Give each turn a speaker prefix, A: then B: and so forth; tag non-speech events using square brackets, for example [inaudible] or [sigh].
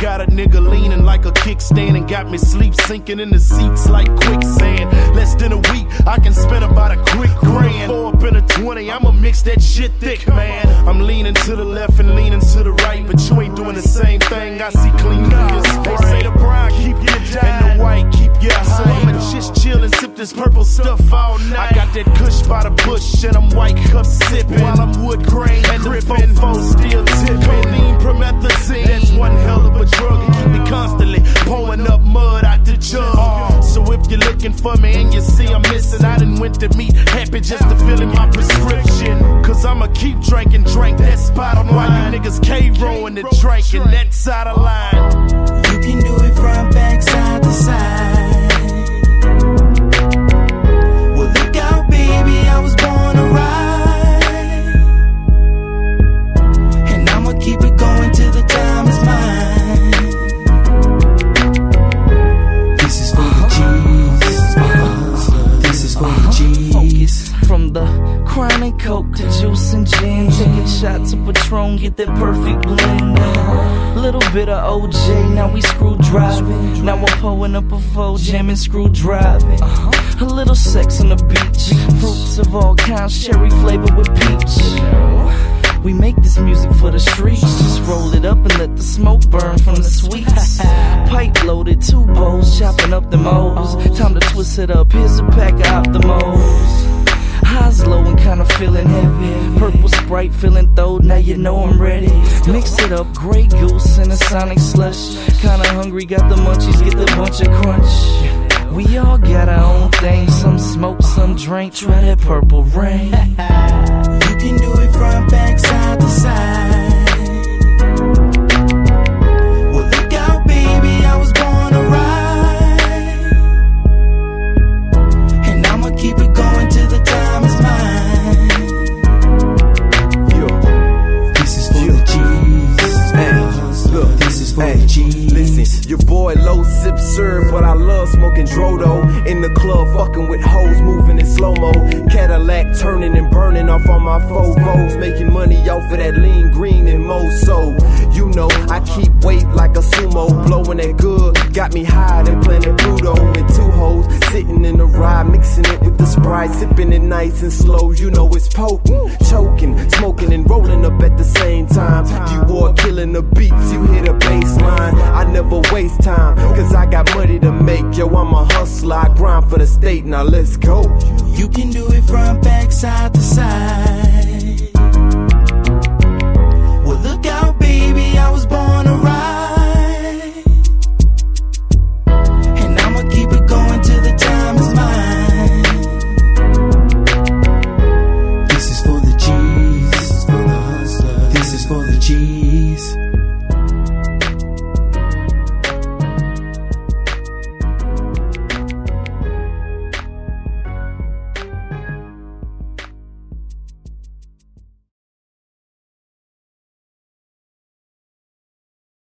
A: Got a nigga leaning like a kickstand and got me sleep sinking in the seats like quicksand. Less than a week, I can spend about a quick grand. Four up in a 20, I'ma mix that shit thick, man. I'm leaning to the left and leaning to the right, but you ain't doing the same thing. I see clean niggas. They say the brown keep you down and the white keep you high. So I'ma just chill and sip this purple stuff all night. I got that kush by the bush and I'm white cup sipping while I'm wood grain and the fofo still tipping. For me and you see I'm missing, I done went to meet happy just to fill in my prescription. Cause I'ma keep drinking, drink that spot on why you niggas K-rolling the drinking that side of line.
B: Taking shots of Patron, get that perfect blend. Little bit of OJ, now we screw driving. Now I'm pulling up a full jam and screw driving. A little sex on the beach, fruits of all kinds, cherry flavor with peach. We make this music for the streets. Just roll it up and let the smoke burn from the sweets. Pipe loaded, two bowls, chopping up the moles. Time to twist it up. Here's a pack of Optimos. Highs low and kinda feeling heavy. Purple sprite feeling throwed, now you know I'm ready. Mix it up, Grey Goose and a Sonic slush. Kinda hungry, got the munchies, get the bunch of crunch. We all got our own thing, some smoke, some drink. Try that purple rain. [laughs]
C: You can do it
D: sip serve, but I love smoking Drodo. In the club, fucking with hoes, moving in slow mo. Cadillac turning and burning off all my Fovos, making money off of that lean green and Moso. You know, I keep weight like a sumo, blowing that good. Got me high and playing Pluto with two hoes, sitting in the ride, mixing it with the sprite, sipping it nice and slow. You know it's potent, choking, smoking and rolling up at the same time. You are killing the beats, you hit a baseline. I never waste time, money to make. Yo, I'm a hustler, I grind for the state, now let's go.
C: You can do it from back side to side.